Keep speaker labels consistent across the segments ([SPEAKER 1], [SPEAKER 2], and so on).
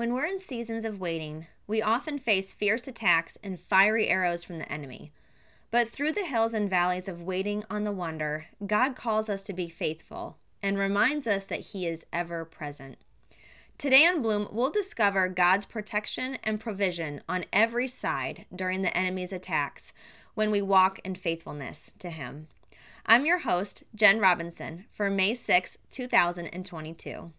[SPEAKER 1] When we're in seasons of waiting, we often face fierce attacks and fiery arrows from the enemy. But through the hills and valleys of waiting on the wonder, God calls us to be faithful and reminds us that He is ever present. Today on Bloom, we'll discover God's protection and provision on every side during the enemy's attacks when we walk in faithfulness to Him. I'm your host, Jen Robinson, for May 6, 2022.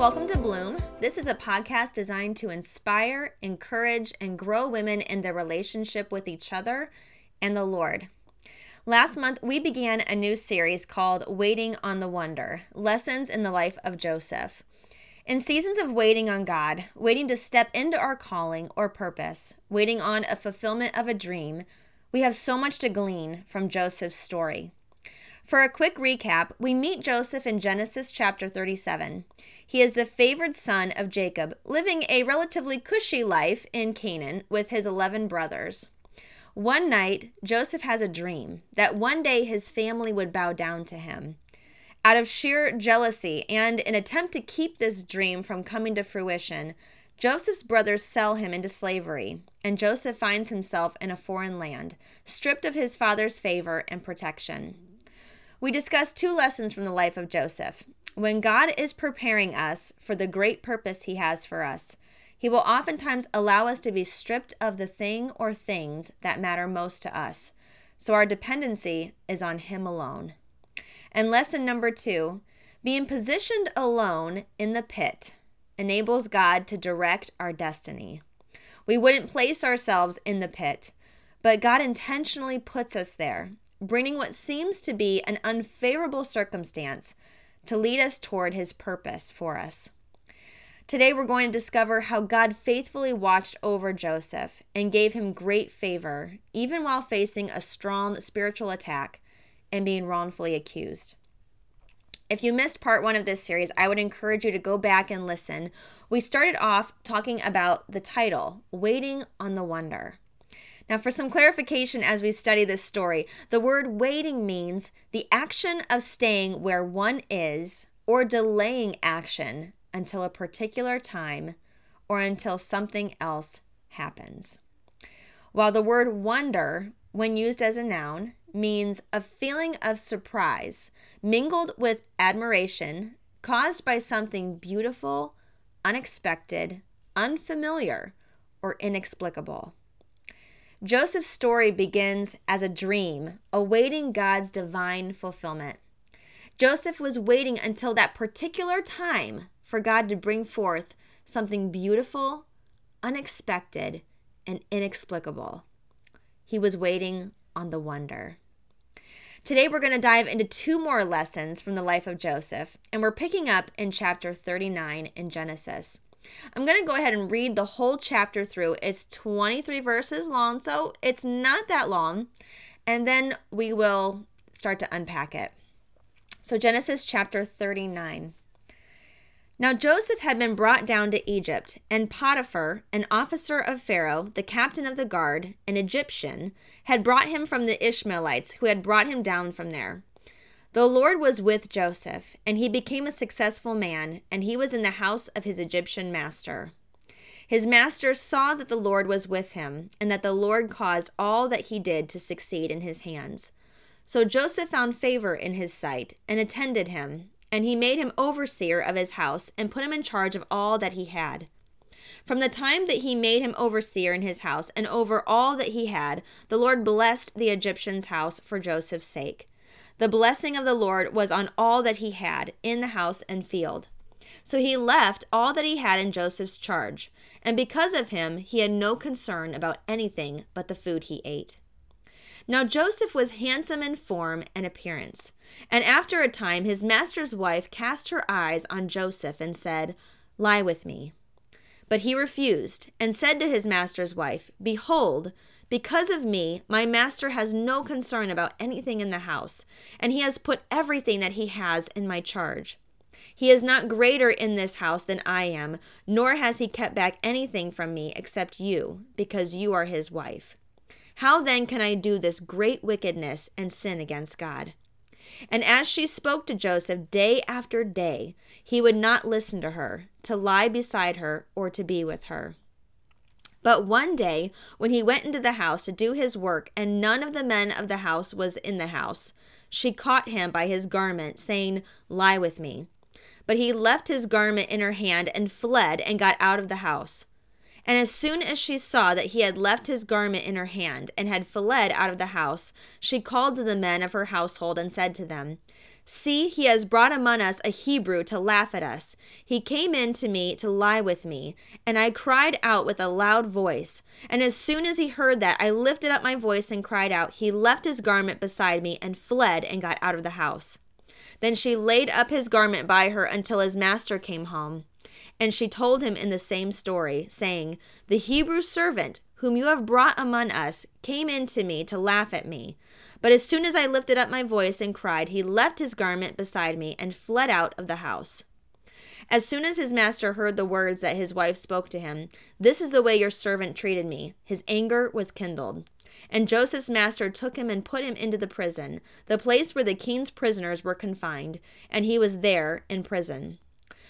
[SPEAKER 1] Welcome to Bloom. This is a podcast designed to inspire, encourage, and grow women in their relationship with each other and the Lord. Last month, we began a new series called Waiting on the Wonder Lessons in the Life of Joseph. In seasons of waiting on God, waiting to step into our calling or purpose, waiting on a fulfillment of a dream, we have so much to glean from Joseph's story. For a quick recap, we meet Joseph in Genesis chapter 37. He is the favored son of Jacob, living a relatively cushy life in Canaan with his 11 brothers. One night, Joseph has a dream that one day his family would bow down to him. Out of sheer jealousy and an attempt to keep this dream from coming to fruition, Joseph's brothers sell him into slavery, and Joseph finds himself in a foreign land, stripped of his father's favor and protection. We discuss two lessons from the life of Joseph. When God is preparing us for the great purpose he has for us, he will oftentimes allow us to be stripped of the thing or things that matter most to us. So our dependency is on him alone. And lesson number two being positioned alone in the pit enables God to direct our destiny. We wouldn't place ourselves in the pit, but God intentionally puts us there bringing what seems to be an unfavorable circumstance to lead us toward his purpose for us. Today, we're going to discover how God faithfully watched over Joseph and gave him great favor, even while facing a strong spiritual attack and being wrongfully accused. If you missed part one of this series, I would encourage you to go back and listen. We started off talking about the title, Waiting on the Wonder. Now, for some clarification as we study this story, the word waiting means the action of staying where one is or delaying action until a particular time or until something else happens. While the word wonder, when used as a noun, means a feeling of surprise mingled with admiration caused by something beautiful, unexpected, unfamiliar, or inexplicable. Joseph's story begins as a dream, awaiting God's divine fulfillment. Joseph was waiting until that particular time for God to bring forth something beautiful, unexpected, and inexplicable. He was waiting on the wonder. Today, we're going to dive into two more lessons from the life of Joseph, and we're picking up in chapter 39 in Genesis. I'm going to go ahead and read the whole chapter through. It's 23 verses long, so it's not that long. And then we will start to unpack it. So, Genesis chapter 39. Now Joseph had been brought down to Egypt, and Potiphar, an officer of Pharaoh, the captain of the guard, an Egyptian, had brought him from the Ishmaelites who had brought him down from there. The Lord was with Joseph, and he became a successful man, and he was in the house of his Egyptian master. His master saw that the Lord was with him, and that the Lord caused all that he did to succeed in his hands. So Joseph found favor in his sight, and attended him, and he made him overseer of his house, and put him in charge of all that he had. From the time that he made him overseer in his house, and over all that he had, the Lord blessed the Egyptian's house for Joseph's sake. The blessing of the Lord was on all that he had in the house and field. So he left all that he had in Joseph's charge, and because of him, he had no concern about anything but the food he ate. Now Joseph was handsome in form and appearance. And after a time, his master's wife cast her eyes on Joseph and said, Lie with me. But he refused, and said to his master's wife, Behold, because of me, my master has no concern about anything in the house, and he has put everything that he has in my charge. He is not greater in this house than I am, nor has he kept back anything from me except you, because you are his wife. How then can I do this great wickedness and sin against God? And as she spoke to Joseph day after day, he would not listen to her, to lie beside her, or to be with her. But one day, when he went into the house to do his work, and none of the men of the house was in the house, she caught him by his garment, saying, Lie with me. But he left his garment in her hand and fled and got out of the house. And as soon as she saw that he had left his garment in her hand and had fled out of the house, she called to the men of her household and said to them, See, he has brought among us a Hebrew to laugh at us. He came in to me to lie with me, and I cried out with a loud voice. And as soon as he heard that, I lifted up my voice and cried out. He left his garment beside me and fled and got out of the house. Then she laid up his garment by her until his master came home. And she told him in the same story, saying, The Hebrew servant whom you have brought among us came in to me to laugh at me. But as soon as I lifted up my voice and cried, he left his garment beside me and fled out of the house. As soon as his master heard the words that his wife spoke to him, This is the way your servant treated me, his anger was kindled. And Joseph's master took him and put him into the prison, the place where the king's prisoners were confined, and he was there in prison.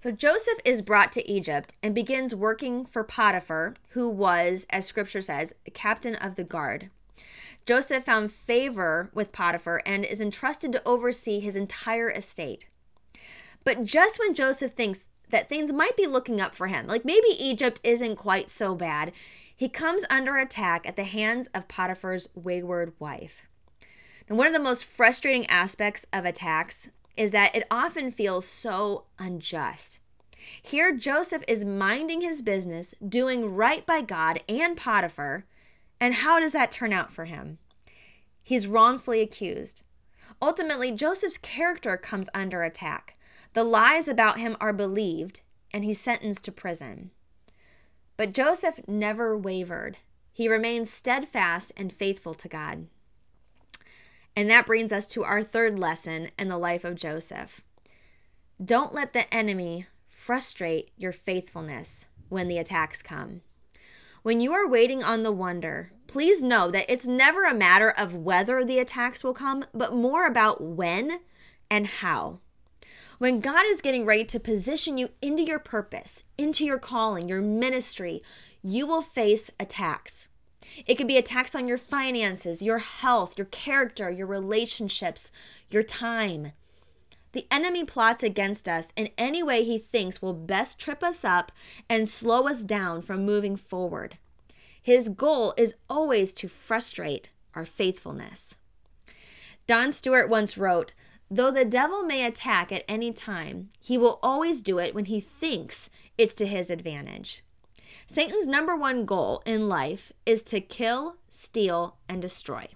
[SPEAKER 1] So Joseph is brought to Egypt and begins working for Potiphar, who was, as scripture says, captain of the guard. Joseph found favor with Potiphar and is entrusted to oversee his entire estate. But just when Joseph thinks that things might be looking up for him, like maybe Egypt isn't quite so bad, he comes under attack at the hands of Potiphar's wayward wife. And one of the most frustrating aspects of attacks is that it often feels so unjust. Here, Joseph is minding his business, doing right by God and Potiphar. And how does that turn out for him? He's wrongfully accused. Ultimately, Joseph's character comes under attack. The lies about him are believed, and he's sentenced to prison. But Joseph never wavered. He remained steadfast and faithful to God. And that brings us to our third lesson in the life of Joseph. Don't let the enemy frustrate your faithfulness when the attacks come. When you are waiting on the wonder, please know that it's never a matter of whether the attacks will come, but more about when and how. When God is getting ready to position you into your purpose, into your calling, your ministry, you will face attacks. It could be attacks on your finances, your health, your character, your relationships, your time. The enemy plots against us in any way he thinks will best trip us up and slow us down from moving forward. His goal is always to frustrate our faithfulness. Don Stewart once wrote, Though the devil may attack at any time, he will always do it when he thinks it's to his advantage. Satan's number one goal in life is to kill, steal, and destroy.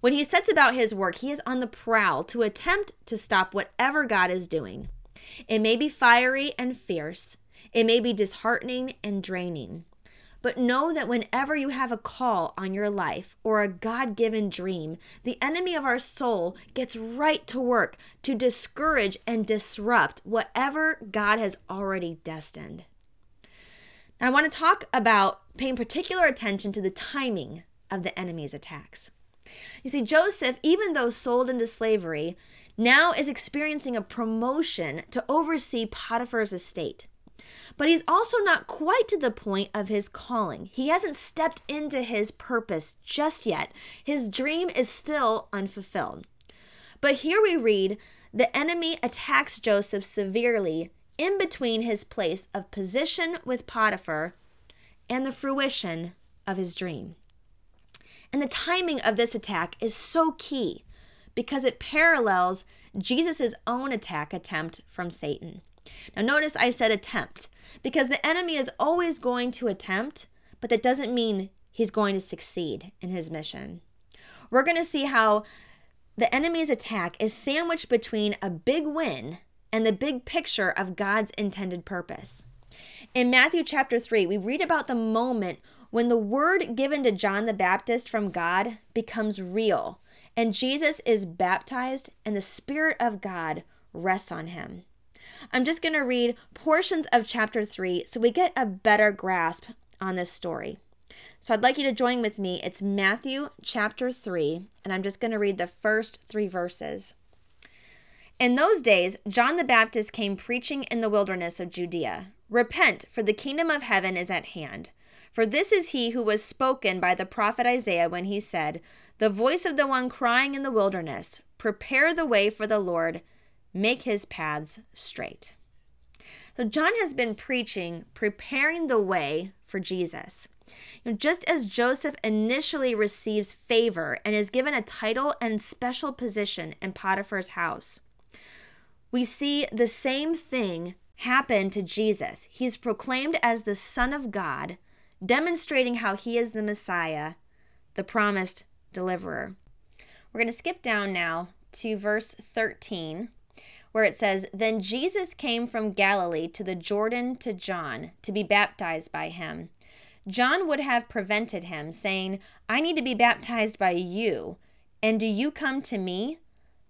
[SPEAKER 1] When he sets about his work, he is on the prowl to attempt to stop whatever God is doing. It may be fiery and fierce, it may be disheartening and draining. But know that whenever you have a call on your life or a God given dream, the enemy of our soul gets right to work to discourage and disrupt whatever God has already destined. I want to talk about paying particular attention to the timing of the enemy's attacks. You see, Joseph, even though sold into slavery, now is experiencing a promotion to oversee Potiphar's estate. But he's also not quite to the point of his calling. He hasn't stepped into his purpose just yet. His dream is still unfulfilled. But here we read the enemy attacks Joseph severely in between his place of position with Potiphar and the fruition of his dream. And the timing of this attack is so key because it parallels Jesus' own attack attempt from Satan. Now, notice I said attempt because the enemy is always going to attempt, but that doesn't mean he's going to succeed in his mission. We're going to see how the enemy's attack is sandwiched between a big win and the big picture of God's intended purpose. In Matthew chapter 3, we read about the moment when the word given to John the Baptist from God becomes real and Jesus is baptized and the Spirit of God rests on him. I'm just going to read portions of chapter 3 so we get a better grasp on this story. So I'd like you to join with me. It's Matthew chapter 3, and I'm just going to read the first three verses. In those days, John the Baptist came preaching in the wilderness of Judea Repent, for the kingdom of heaven is at hand. For this is he who was spoken by the prophet Isaiah when he said, The voice of the one crying in the wilderness, Prepare the way for the Lord, make his paths straight. So, John has been preaching, preparing the way for Jesus. You know, just as Joseph initially receives favor and is given a title and special position in Potiphar's house, we see the same thing happen to Jesus. He's proclaimed as the Son of God, demonstrating how he is the Messiah, the promised deliverer. We're going to skip down now to verse 13 where it says, Then Jesus came from Galilee to the Jordan to John to be baptized by him. John would have prevented him, saying, I need to be baptized by you, and do you come to me?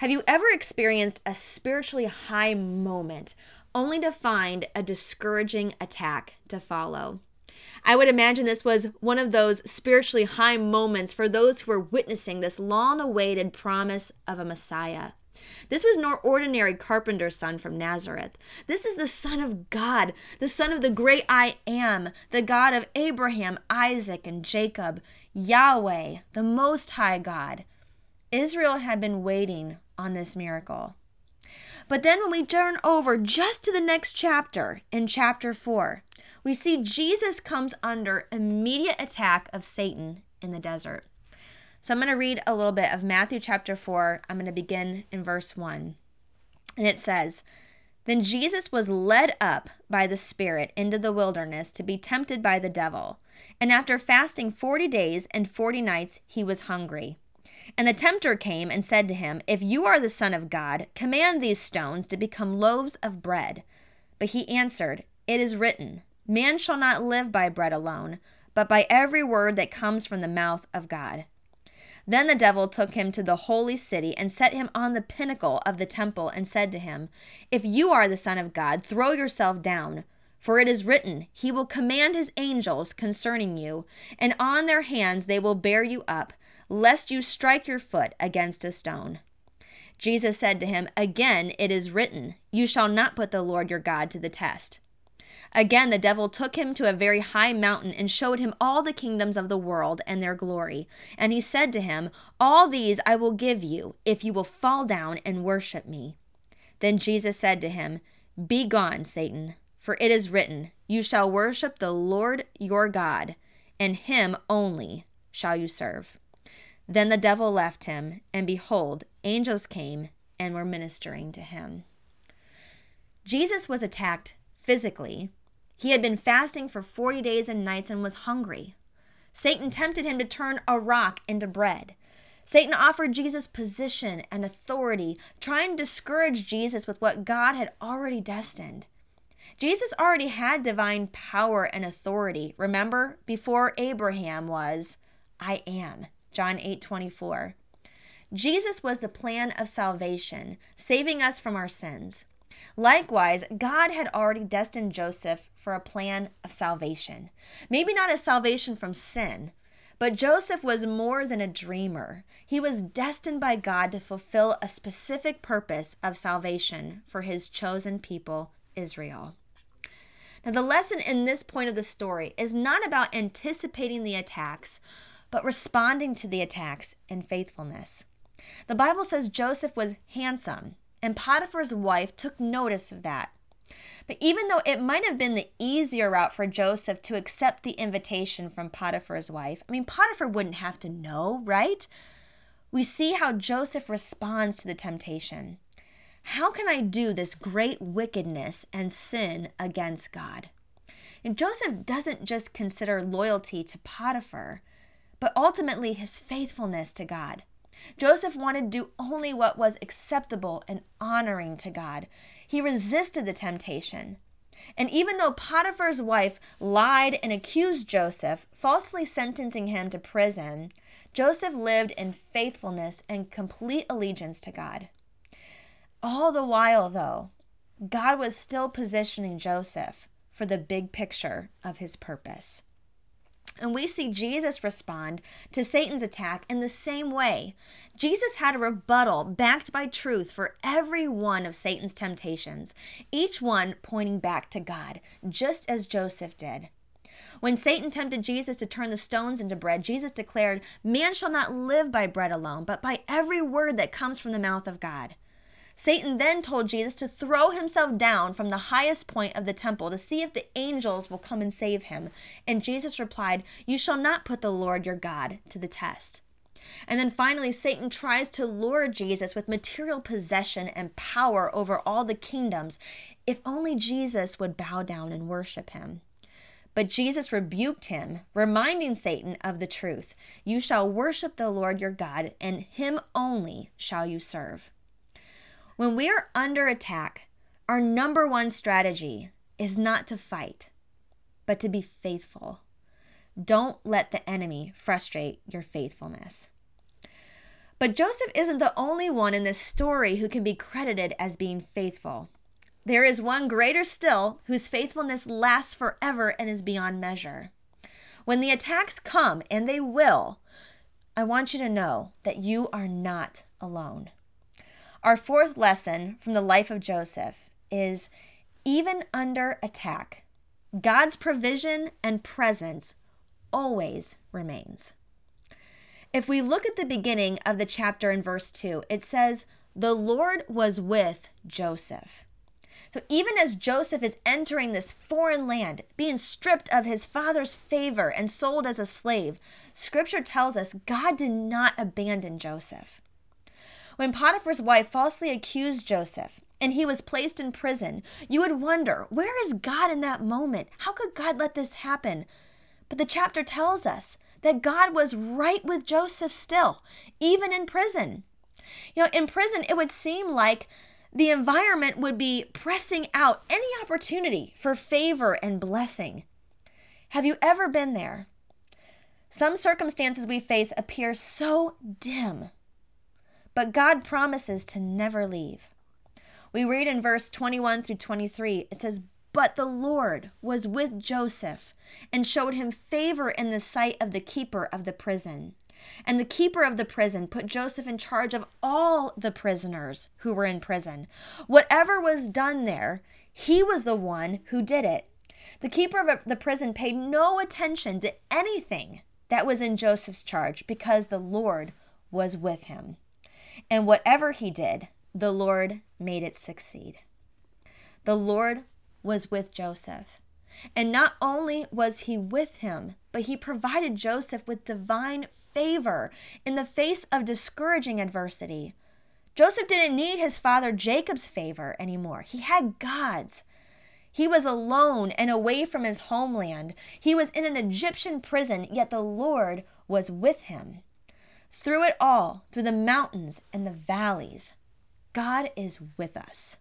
[SPEAKER 1] Have you ever experienced a spiritually high moment only to find a discouraging attack to follow? I would imagine this was one of those spiritually high moments for those who were witnessing this long awaited promise of a Messiah. This was no ordinary carpenter's son from Nazareth. This is the Son of God, the Son of the great I am, the God of Abraham, Isaac, and Jacob, Yahweh, the Most High God. Israel had been waiting on this miracle. But then when we turn over just to the next chapter, in chapter 4, we see Jesus comes under immediate attack of Satan in the desert. So I'm going to read a little bit of Matthew chapter 4. I'm going to begin in verse 1. And it says, Then Jesus was led up by the Spirit into the wilderness to be tempted by the devil. And after fasting 40 days and 40 nights, he was hungry. And the tempter came and said to him, If you are the Son of God, command these stones to become loaves of bread. But he answered, It is written, Man shall not live by bread alone, but by every word that comes from the mouth of God. Then the devil took him to the holy city and set him on the pinnacle of the temple and said to him, If you are the Son of God, throw yourself down. For it is written, He will command His angels concerning you, and on their hands they will bear you up, lest you strike your foot against a stone. Jesus said to him, Again it is written, You shall not put the Lord your God to the test. Again, the devil took him to a very high mountain and showed him all the kingdoms of the world and their glory. And he said to him, All these I will give you, if you will fall down and worship me. Then Jesus said to him, Be gone, Satan, for it is written, You shall worship the Lord your God, and him only shall you serve. Then the devil left him, and behold, angels came and were ministering to him. Jesus was attacked physically he had been fasting for 40 days and nights and was hungry. Satan tempted him to turn a rock into bread. Satan offered Jesus position and authority, trying to discourage Jesus with what God had already destined. Jesus already had divine power and authority. Remember, before Abraham was, I am. John 8 24. Jesus was the plan of salvation, saving us from our sins. Likewise, God had already destined Joseph for a plan of salvation. Maybe not a salvation from sin, but Joseph was more than a dreamer. He was destined by God to fulfill a specific purpose of salvation for his chosen people, Israel. Now, the lesson in this point of the story is not about anticipating the attacks, but responding to the attacks in faithfulness. The Bible says Joseph was handsome, and Potiphar's wife took notice of that. But even though it might have been the easier route for Joseph to accept the invitation from Potiphar's wife, I mean, Potiphar wouldn't have to know, right? We see how Joseph responds to the temptation. How can I do this great wickedness and sin against God? And Joseph doesn't just consider loyalty to Potiphar, but ultimately his faithfulness to God. Joseph wanted to do only what was acceptable and honoring to God. He resisted the temptation. And even though Potiphar's wife lied and accused Joseph, falsely sentencing him to prison, Joseph lived in faithfulness and complete allegiance to God. All the while, though, God was still positioning Joseph for the big picture of his purpose. And we see Jesus respond to Satan's attack in the same way. Jesus had a rebuttal backed by truth for every one of Satan's temptations, each one pointing back to God, just as Joseph did. When Satan tempted Jesus to turn the stones into bread, Jesus declared, Man shall not live by bread alone, but by every word that comes from the mouth of God. Satan then told Jesus to throw himself down from the highest point of the temple to see if the angels will come and save him. And Jesus replied, You shall not put the Lord your God to the test. And then finally, Satan tries to lure Jesus with material possession and power over all the kingdoms, if only Jesus would bow down and worship him. But Jesus rebuked him, reminding Satan of the truth You shall worship the Lord your God, and him only shall you serve. When we are under attack, our number one strategy is not to fight, but to be faithful. Don't let the enemy frustrate your faithfulness. But Joseph isn't the only one in this story who can be credited as being faithful. There is one greater still whose faithfulness lasts forever and is beyond measure. When the attacks come, and they will, I want you to know that you are not alone. Our fourth lesson from the life of Joseph is even under attack, God's provision and presence always remains. If we look at the beginning of the chapter in verse 2, it says, The Lord was with Joseph. So even as Joseph is entering this foreign land, being stripped of his father's favor and sold as a slave, scripture tells us God did not abandon Joseph. When Potiphar's wife falsely accused Joseph and he was placed in prison, you would wonder, where is God in that moment? How could God let this happen? But the chapter tells us that God was right with Joseph still, even in prison. You know, in prison, it would seem like the environment would be pressing out any opportunity for favor and blessing. Have you ever been there? Some circumstances we face appear so dim but God promises to never leave. We read in verse 21 through 23, it says, But the Lord was with Joseph and showed him favor in the sight of the keeper of the prison. And the keeper of the prison put Joseph in charge of all the prisoners who were in prison. Whatever was done there, he was the one who did it. The keeper of the prison paid no attention to anything that was in Joseph's charge because the Lord was with him. And whatever he did, the Lord made it succeed. The Lord was with Joseph. And not only was he with him, but he provided Joseph with divine favor in the face of discouraging adversity. Joseph didn't need his father Jacob's favor anymore, he had God's. He was alone and away from his homeland. He was in an Egyptian prison, yet the Lord was with him. Through it all, through the mountains and the valleys, God is with us.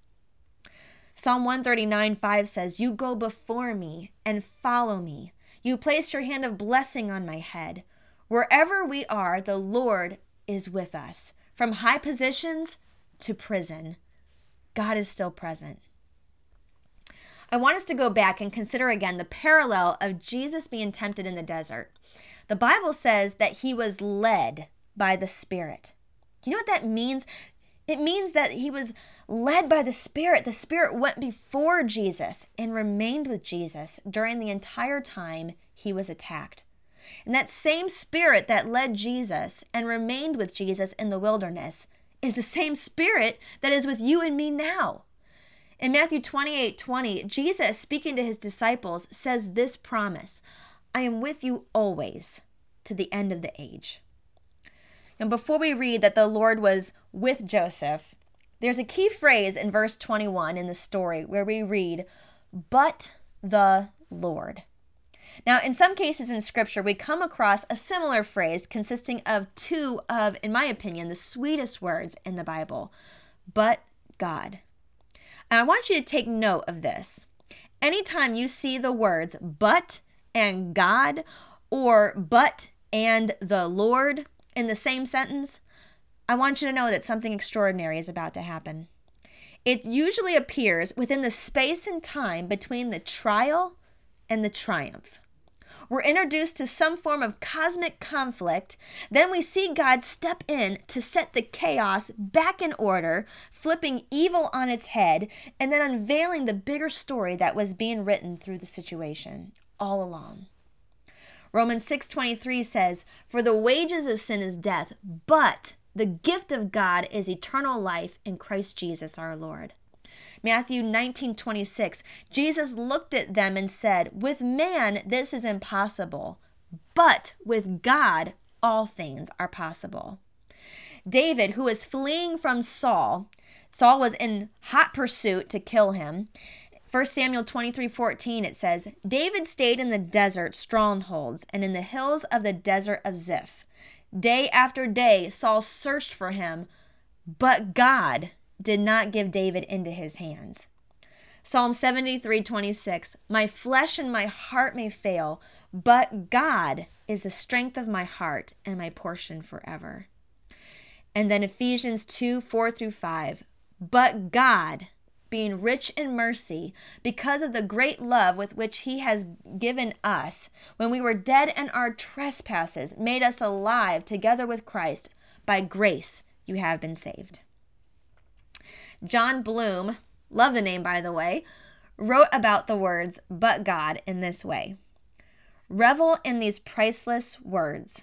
[SPEAKER 1] Psalm 139 5 says, You go before me and follow me. You place your hand of blessing on my head. Wherever we are, the Lord is with us. From high positions to prison, God is still present. I want us to go back and consider again the parallel of Jesus being tempted in the desert. The Bible says that he was led by the Spirit. You know what that means? It means that he was led by the Spirit. The Spirit went before Jesus and remained with Jesus during the entire time he was attacked. And that same spirit that led Jesus and remained with Jesus in the wilderness is the same spirit that is with you and me now. In Matthew 28 20, Jesus, speaking to his disciples, says this promise I am with you always to the end of the age. And before we read that the Lord was with Joseph, there's a key phrase in verse 21 in the story where we read, But the Lord. Now, in some cases in Scripture, we come across a similar phrase consisting of two of, in my opinion, the sweetest words in the Bible, but God. And I want you to take note of this. Anytime you see the words but and God or but and the Lord in the same sentence, I want you to know that something extraordinary is about to happen. It usually appears within the space and time between the trial and the triumph. We're introduced to some form of cosmic conflict. Then we see God step in to set the chaos back in order, flipping evil on its head, and then unveiling the bigger story that was being written through the situation all along. Romans 6:23 says, "For the wages of sin is death, but the gift of God is eternal life in Christ Jesus our Lord." Matthew 19 26, Jesus looked at them and said, With man, this is impossible, but with God, all things are possible. David, who was fleeing from Saul, Saul was in hot pursuit to kill him. 1 Samuel 23 14, it says, David stayed in the desert strongholds and in the hills of the desert of Ziph. Day after day, Saul searched for him, but God did not give David into his hands. Psalm 73 26, My flesh and my heart may fail, but God is the strength of my heart and my portion forever. And then Ephesians 2 4 through 5, But God, being rich in mercy, because of the great love with which He has given us, when we were dead in our trespasses, made us alive together with Christ. By grace you have been saved. Jon Bloom, love the name by the way, wrote about the words, but God, in this way Revel in these priceless words.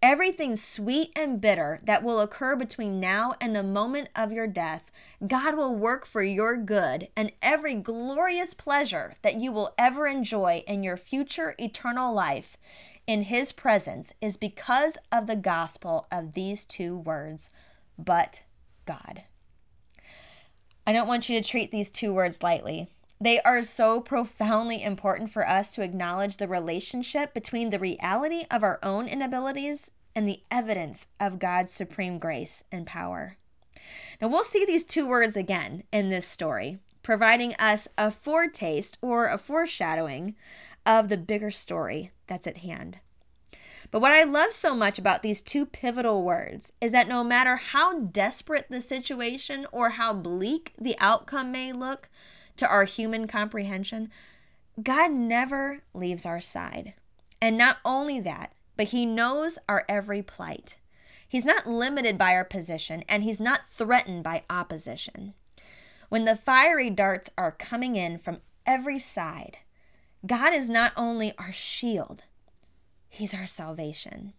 [SPEAKER 1] Everything sweet and bitter that will occur between now and the moment of your death, God will work for your good, and every glorious pleasure that you will ever enjoy in your future eternal life in His presence is because of the gospel of these two words, but God. I don't want you to treat these two words lightly. They are so profoundly important for us to acknowledge the relationship between the reality of our own inabilities and the evidence of God's supreme grace and power. Now, we'll see these two words again in this story, providing us a foretaste or a foreshadowing of the bigger story that's at hand. But what I love so much about these two pivotal words is that no matter how desperate the situation or how bleak the outcome may look to our human comprehension, God never leaves our side. And not only that, but He knows our every plight. He's not limited by our position, and He's not threatened by opposition. When the fiery darts are coming in from every side, God is not only our shield, He's our salvation.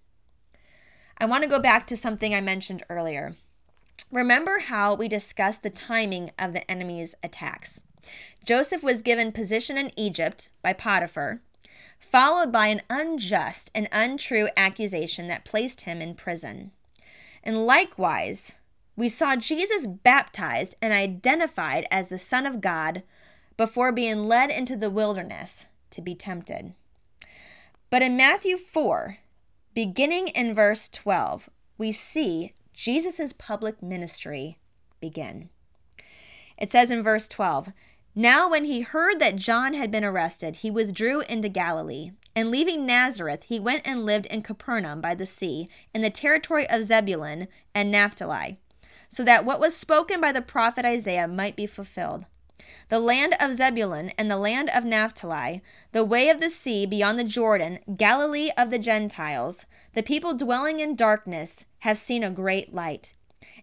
[SPEAKER 1] I want to go back to something I mentioned earlier. Remember how we discussed the timing of the enemy's attacks? Joseph was given position in Egypt by Potiphar, followed by an unjust and untrue accusation that placed him in prison. And likewise, we saw Jesus baptized and identified as the Son of God before being led into the wilderness to be tempted. But in Matthew 4, beginning in verse 12, we see Jesus' public ministry begin. It says in verse 12, Now when he heard that John had been arrested, he withdrew into Galilee. And leaving Nazareth, he went and lived in Capernaum by the sea, in the territory of Zebulun and Naphtali, so that what was spoken by the prophet Isaiah might be fulfilled the land of Zebulun and the land of Naphtali, the way of the sea beyond the Jordan, Galilee of the Gentiles, the people dwelling in darkness have seen a great light.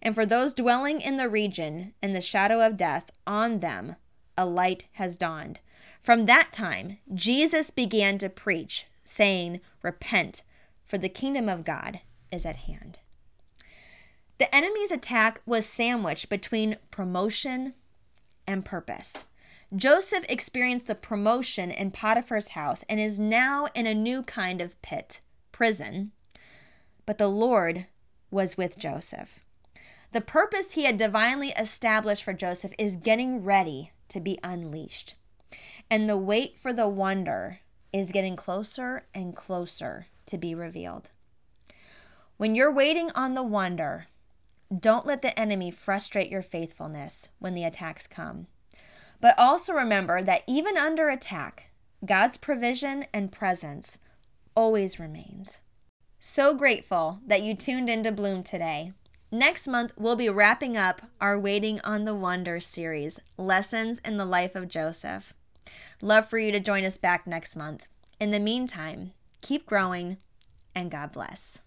[SPEAKER 1] And for those dwelling in the region in the shadow of death, on them a light has dawned. From that time, Jesus began to preach saying, Repent, for the kingdom of God is at hand. The enemy's attack was sandwiched between promotion and purpose. Joseph experienced the promotion in Potiphar's house and is now in a new kind of pit, prison. But the Lord was with Joseph. The purpose he had divinely established for Joseph is getting ready to be unleashed. And the wait for the wonder is getting closer and closer to be revealed. When you're waiting on the wonder, don't let the enemy frustrate your faithfulness when the attacks come. But also remember that even under attack, God's provision and presence always remains. So grateful that you tuned into Bloom today. Next month, we'll be wrapping up our Waiting on the Wonder series, Lessons in the Life of Joseph. Love for you to join us back next month. In the meantime, keep growing and God bless.